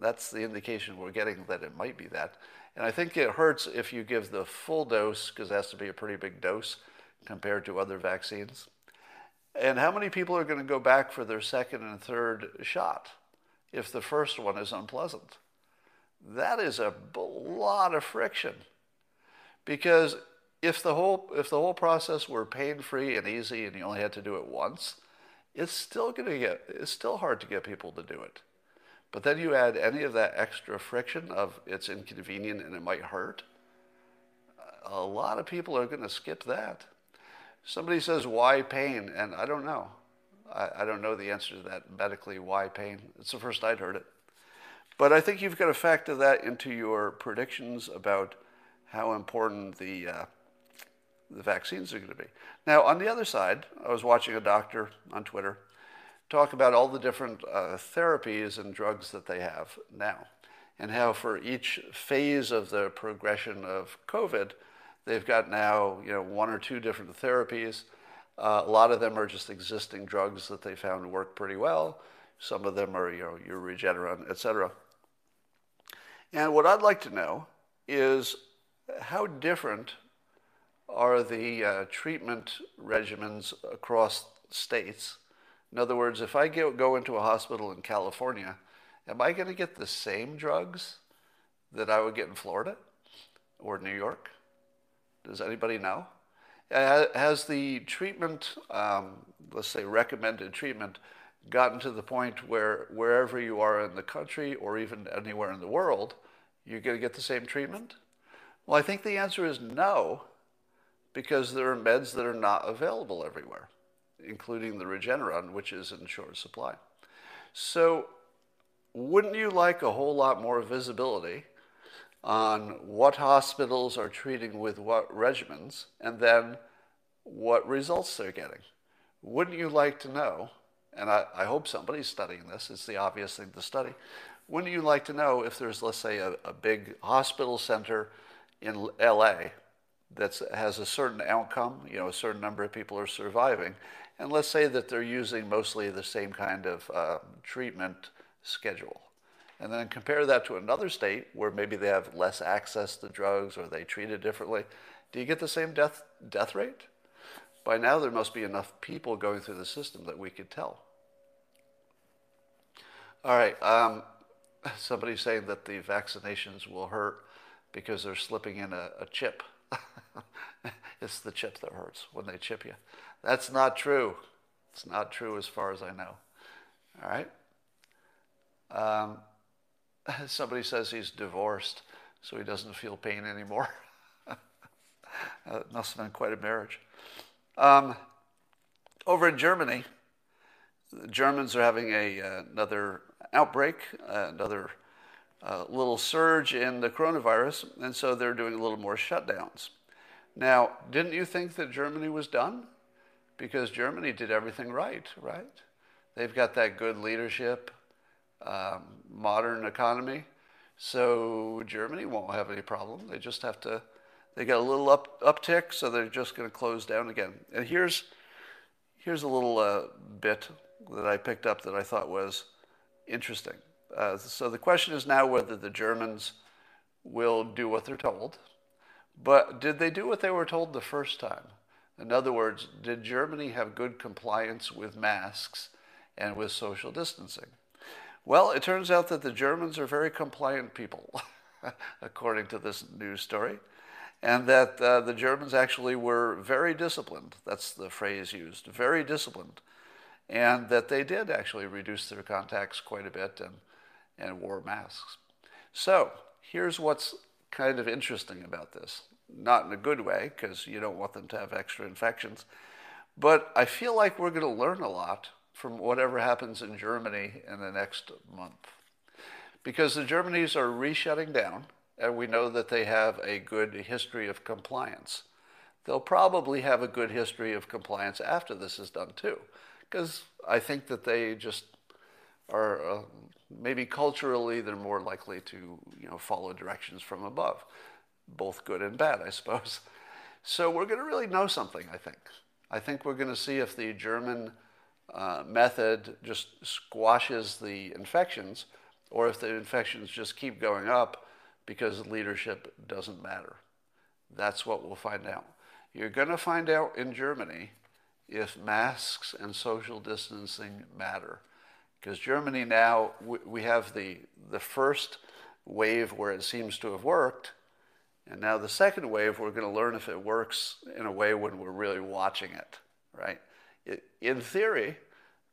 That's the indication we're getting that it might be that. And I think it hurts if you give the full dose, because it has to be a pretty big dose compared to other vaccines. And how many people are going to go back for their second and third shot if the first one is unpleasant? That is a lot of friction. Because if the whole if the whole process were pain free and easy and you only had to do it once, it's still going to get it's still hard to get people to do it. But then you add any of that extra friction of it's inconvenient and it might hurt. A lot of people are going to skip that. Somebody says, why pain? And I don't know. I, I don't know the answer to that medically. Why pain? It's the first I'd heard it. But I think you've got to factor that into your predictions about how important the uh, the vaccines are going to be. Now, on the other side, I was watching a doctor on Twitter talk about all the different uh, therapies and drugs that they have now, and how for each phase of the progression of COVID, they've got now you know one or two different therapies. Uh, a lot of them are just existing drugs that they found work pretty well. Some of them are you know your Regeneron, et cetera. And what I'd like to know is how different are the uh, treatment regimens across states. In other words, if I go, go into a hospital in California, am I going to get the same drugs that I would get in Florida or New York? Does anybody know? Has the treatment, um, let's say recommended treatment, gotten to the point where wherever you are in the country or even anywhere in the world, you're going to get the same treatment? Well, I think the answer is no because there are meds that are not available everywhere, including the Regeneron, which is in short supply. So, wouldn't you like a whole lot more visibility on what hospitals are treating with what regimens and then what results they're getting? Wouldn't you like to know? And I, I hope somebody's studying this, it's the obvious thing to study. Wouldn't you like to know if there's, let's say, a, a big hospital center in LA that has a certain outcome, you know, a certain number of people are surviving, and let's say that they're using mostly the same kind of uh, treatment schedule. And then compare that to another state where maybe they have less access to drugs or they treat it differently. Do you get the same death, death rate? By now, there must be enough people going through the system that we could tell. All right. Um, somebody's saying that the vaccinations will hurt because they're slipping in a, a chip. it's the chip that hurts when they chip you. That's not true. It's not true as far as I know. All right? Um, somebody says he's divorced, so he doesn't feel pain anymore. it must have been quite a marriage. Um, over in Germany, the Germans are having a, uh, another outbreak, another uh, little surge in the coronavirus, and so they're doing a little more shutdowns. Now, didn't you think that Germany was done? Because Germany did everything right, right? They've got that good leadership, um, modern economy. So Germany won't have any problem. They just have to, they got a little up, uptick, so they're just going to close down again. And here's, here's a little uh, bit that I picked up that I thought was interesting. Uh, so the question is now whether the Germans will do what they're told but did they do what they were told the first time? In other words, did Germany have good compliance with masks and with social distancing? Well, it turns out that the Germans are very compliant people, according to this news story, and that uh, the Germans actually were very disciplined. That's the phrase used very disciplined. And that they did actually reduce their contacts quite a bit and, and wore masks. So here's what's kind of interesting about this. Not in a good way, because you don't want them to have extra infections. But I feel like we're going to learn a lot from whatever happens in Germany in the next month. Because the Germanys are reshutting down, and we know that they have a good history of compliance. They'll probably have a good history of compliance after this is done too, because I think that they just are uh, maybe culturally they're more likely to you know follow directions from above, both good and bad, I suppose. So we're going to really know something, I think. I think we're going to see if the German uh, method just squashes the infections, or if the infections just keep going up because leadership doesn't matter. That's what we'll find out. You're going to find out in Germany if masks and social distancing matter. Because Germany now, we have the, the first wave where it seems to have worked, and now the second wave, we're going to learn if it works in a way when we're really watching it, right? It, in theory,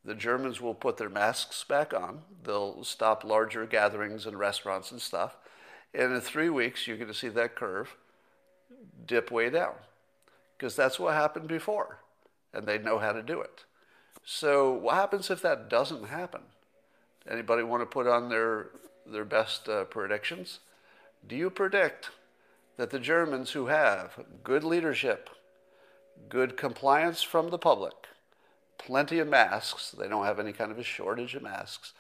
the Germans will put their masks back on. They'll stop larger gatherings and restaurants and stuff. And in three weeks, you're going to see that curve dip way down because that's what happened before, and they know how to do it. So, what happens if that doesn't happen? Anybody want to put on their their best uh, predictions? Do you predict that the Germans, who have good leadership, good compliance from the public, plenty of masks, they don't have any kind of a shortage of masks,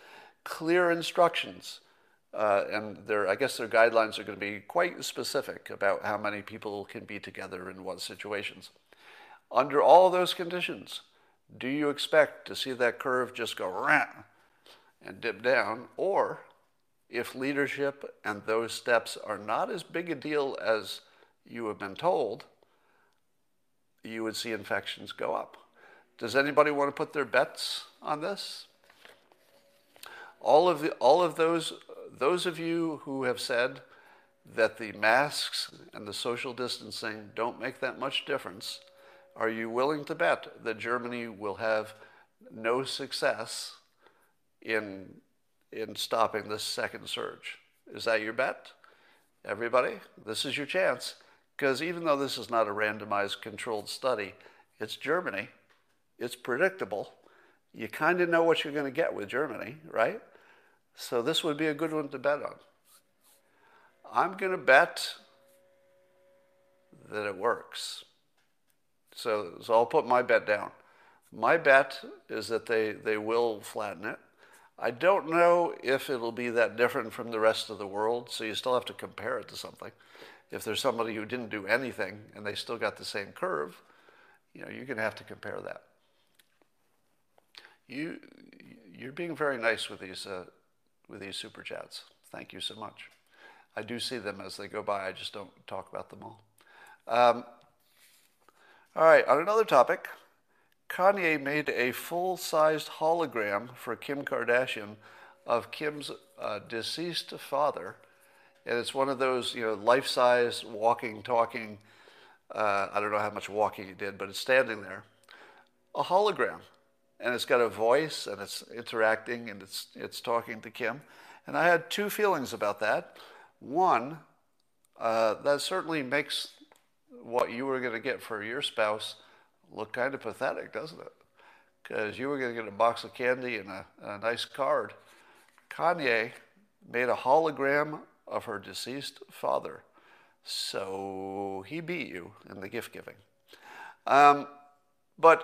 clear instructions, uh, and their, I guess their guidelines are going to be quite specific about how many people can be together in what situations. Under all those conditions, do you expect to see that curve just go around and dip down, or if leadership and those steps are not as big a deal as you have been told, you would see infections go up. Does anybody want to put their bets on this? All of, the, all of those, those of you who have said that the masks and the social distancing don't make that much difference, are you willing to bet that Germany will have no success in in stopping this second surge. Is that your bet? Everybody, this is your chance. Because even though this is not a randomized controlled study, it's Germany, it's predictable. You kind of know what you're going to get with Germany, right? So this would be a good one to bet on. I'm going to bet that it works. So, so I'll put my bet down. My bet is that they, they will flatten it. I don't know if it'll be that different from the rest of the world, so you still have to compare it to something. If there's somebody who didn't do anything and they still got the same curve, you know, you're going to have to compare that. You, you're being very nice with these, uh, with these super chats. Thank you so much. I do see them as they go by. I just don't talk about them all. Um, all right, on another topic, Kanye made a full sized hologram for Kim Kardashian of Kim's uh, deceased father. And it's one of those, you know, life size walking, talking. Uh, I don't know how much walking he did, but it's standing there. A hologram. And it's got a voice and it's interacting and it's, it's talking to Kim. And I had two feelings about that. One, uh, that certainly makes what you were going to get for your spouse look kind of pathetic, doesn't it? Because you were going to get a box of candy and a, and a nice card. Kanye made a hologram of her deceased father. So he beat you in the gift giving. Um, but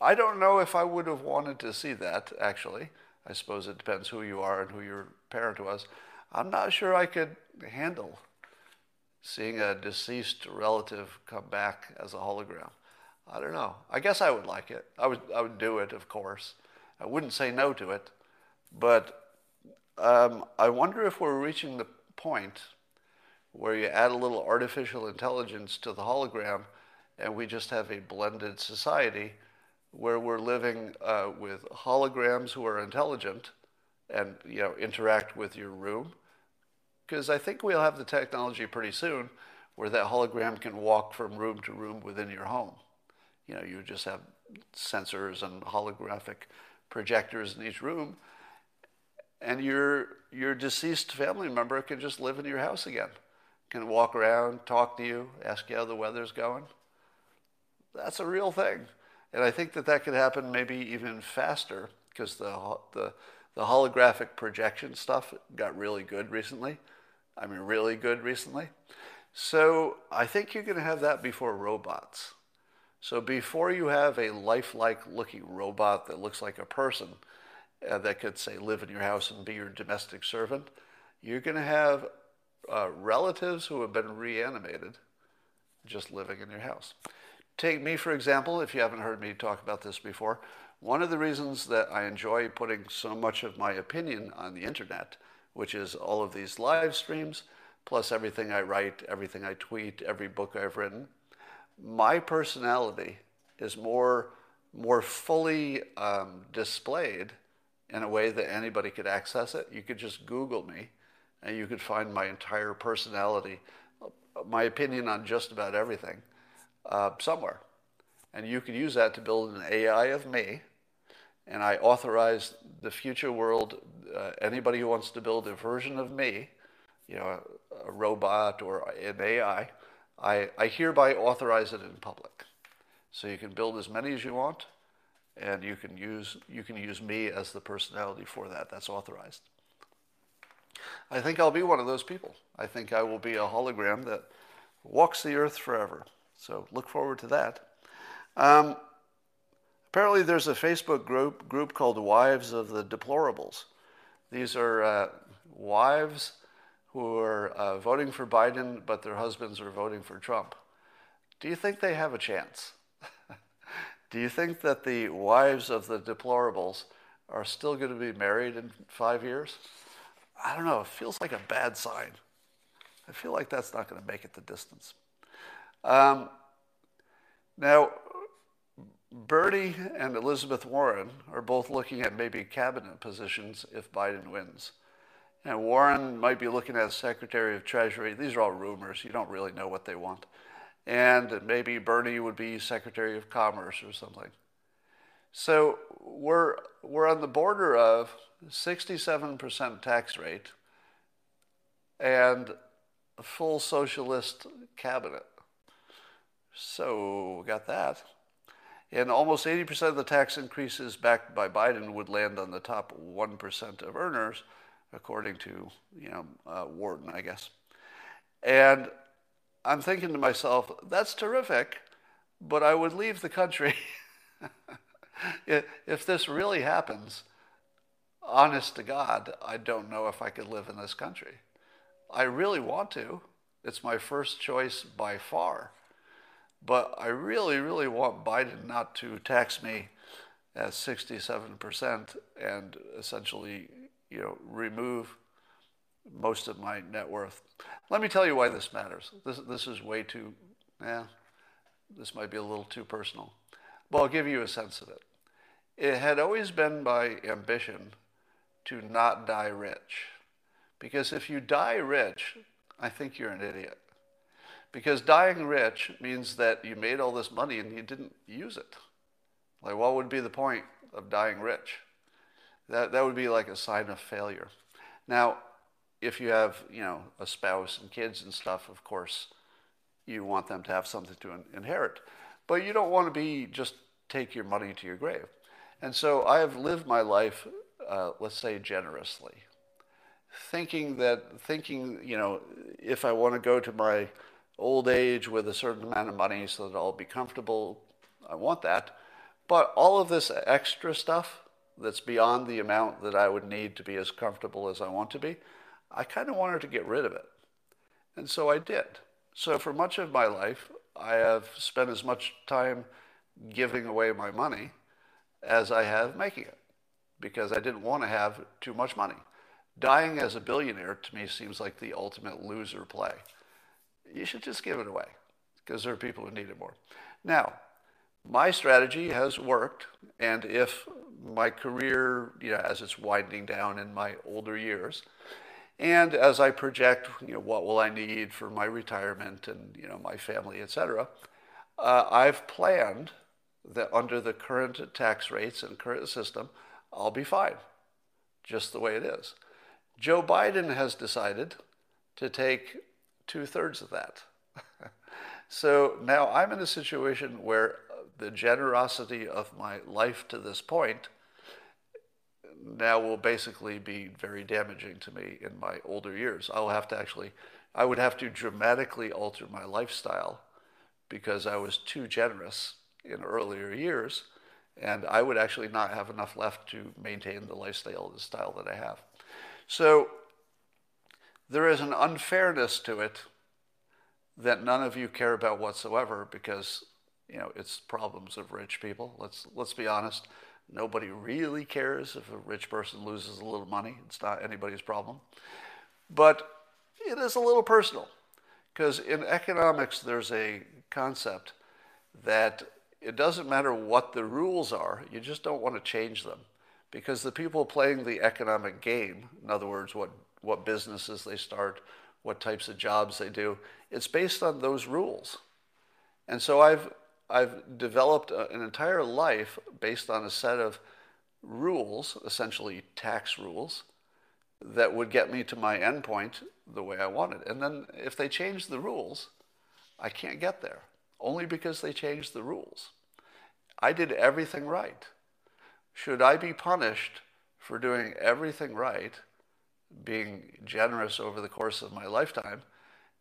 I don't know if I would have wanted to see that, actually. I suppose it depends who you are and who your parent was. I'm not sure I could handle seeing a deceased relative come back as a hologram. I don't know. I guess I would like it. I would I would do it, of course. I wouldn't say no to it, but um, I wonder if we're reaching the point where you add a little artificial intelligence to the hologram, and we just have a blended society where we're living uh, with holograms who are intelligent and you know interact with your room. Because I think we'll have the technology pretty soon where that hologram can walk from room to room within your home. You know, you just have sensors and holographic projectors in each room, and your your deceased family member can just live in your house again, can walk around, talk to you, ask you how the weather's going. That's a real thing. And I think that that could happen maybe even faster because the, the, the holographic projection stuff got really good recently. I mean, really good recently. So I think you're going to have that before robots. So before you have a lifelike looking robot that looks like a person uh, that could, say, live in your house and be your domestic servant, you're going to have uh, relatives who have been reanimated just living in your house. Take me, for example, if you haven't heard me talk about this before. One of the reasons that I enjoy putting so much of my opinion on the internet, which is all of these live streams, plus everything I write, everything I tweet, every book I've written, my personality is more, more fully um, displayed in a way that anybody could access it. You could just Google me and you could find my entire personality, my opinion on just about everything uh, somewhere. And you could use that to build an AI of me. And I authorize the future world, uh, anybody who wants to build a version of me, you know, a, a robot or an AI, I, I hereby authorize it in public. So you can build as many as you want, and you can use, you can use me as the personality for that. That's authorized. I think I'll be one of those people. I think I will be a hologram that walks the earth forever. So look forward to that. Um, apparently, there's a Facebook group group called Wives of the Deplorables. These are uh, wives who are uh, voting for Biden, but their husbands are voting for Trump. Do you think they have a chance? Do you think that the wives of the deplorables are still going to be married in five years? I don't know. It feels like a bad sign. I feel like that's not going to make it the distance. Um, now, Bernie and Elizabeth Warren are both looking at maybe cabinet positions if Biden wins. And Warren might be looking at Secretary of Treasury. These are all rumors. You don't really know what they want. And maybe Bernie would be Secretary of Commerce or something. So we're, we're on the border of 67% tax rate and a full socialist cabinet. So we got that. And almost 80% of the tax increases backed by Biden would land on the top 1% of earners according to you know uh, Wharton, I guess. And I'm thinking to myself, that's terrific, but I would leave the country if this really happens. Honest to God, I don't know if I could live in this country. I really want to. It's my first choice by far. But I really, really want Biden not to tax me at 67% and essentially you know, remove most of my net worth. Let me tell you why this matters. This, this is way too, yeah, this might be a little too personal. But I'll give you a sense of it. It had always been my ambition to not die rich. Because if you die rich, I think you're an idiot. Because dying rich means that you made all this money and you didn't use it. Like, what would be the point of dying rich? That, that would be like a sign of failure. Now, if you have, you know, a spouse and kids and stuff, of course, you want them to have something to in- inherit. But you don't want to be just take your money to your grave. And so I have lived my life, uh, let's say, generously, thinking that, thinking, you know, if I want to go to my old age with a certain amount of money so that I'll be comfortable, I want that. But all of this extra stuff, that's beyond the amount that I would need to be as comfortable as I want to be, I kind of wanted to get rid of it. And so I did. So for much of my life, I have spent as much time giving away my money as I have making it because I didn't want to have too much money. Dying as a billionaire to me seems like the ultimate loser play. You should just give it away because there are people who need it more. Now, my strategy has worked, and if my career, you know, as it's winding down in my older years, and as I project, you know, what will I need for my retirement and you know my family, etc., uh, I've planned that under the current tax rates and current system, I'll be fine, just the way it is. Joe Biden has decided to take two thirds of that. so now I'm in a situation where the generosity of my life to this point now will basically be very damaging to me in my older years. I'll have to actually, I would have to dramatically alter my lifestyle because I was too generous in earlier years, and I would actually not have enough left to maintain the lifestyle the style that I have. So there is an unfairness to it that none of you care about whatsoever because you know it's problems of rich people. Let's let's be honest. Nobody really cares if a rich person loses a little money. It's not anybody's problem. But it is a little personal because in economics there's a concept that it doesn't matter what the rules are, you just don't want to change them. Because the people playing the economic game, in other words, what, what businesses they start, what types of jobs they do, it's based on those rules. And so I've, I've developed a, an entire life based on a set of rules, essentially tax rules, that would get me to my endpoint the way I wanted. And then if they change the rules, I can't get there, only because they changed the rules. I did everything right. Should I be punished for doing everything right, being generous over the course of my lifetime,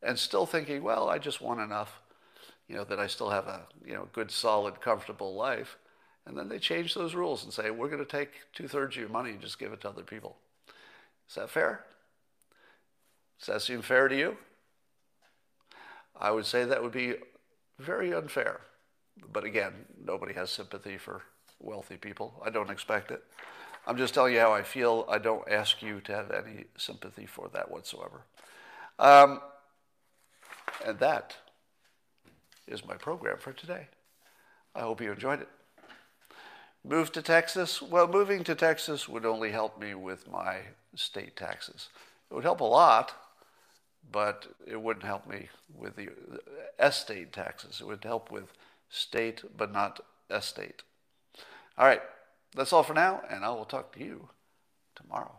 and still thinking, well, I just want enough, you know, that I still have a you know good, solid, comfortable life, and then they change those rules and say, we're going to take two thirds of your money and just give it to other people. Is that fair? Does that seem fair to you? I would say that would be very unfair. But again, nobody has sympathy for wealthy people. I don't expect it. I'm just telling you how I feel. I don't ask you to have any sympathy for that whatsoever. Um, and that is my program for today. I hope you enjoyed it. Move to Texas? Well, moving to Texas would only help me with my state taxes. It would help a lot, but it wouldn't help me with the estate taxes. It would help with state, but not estate. All right, that's all for now, and I will talk to you tomorrow.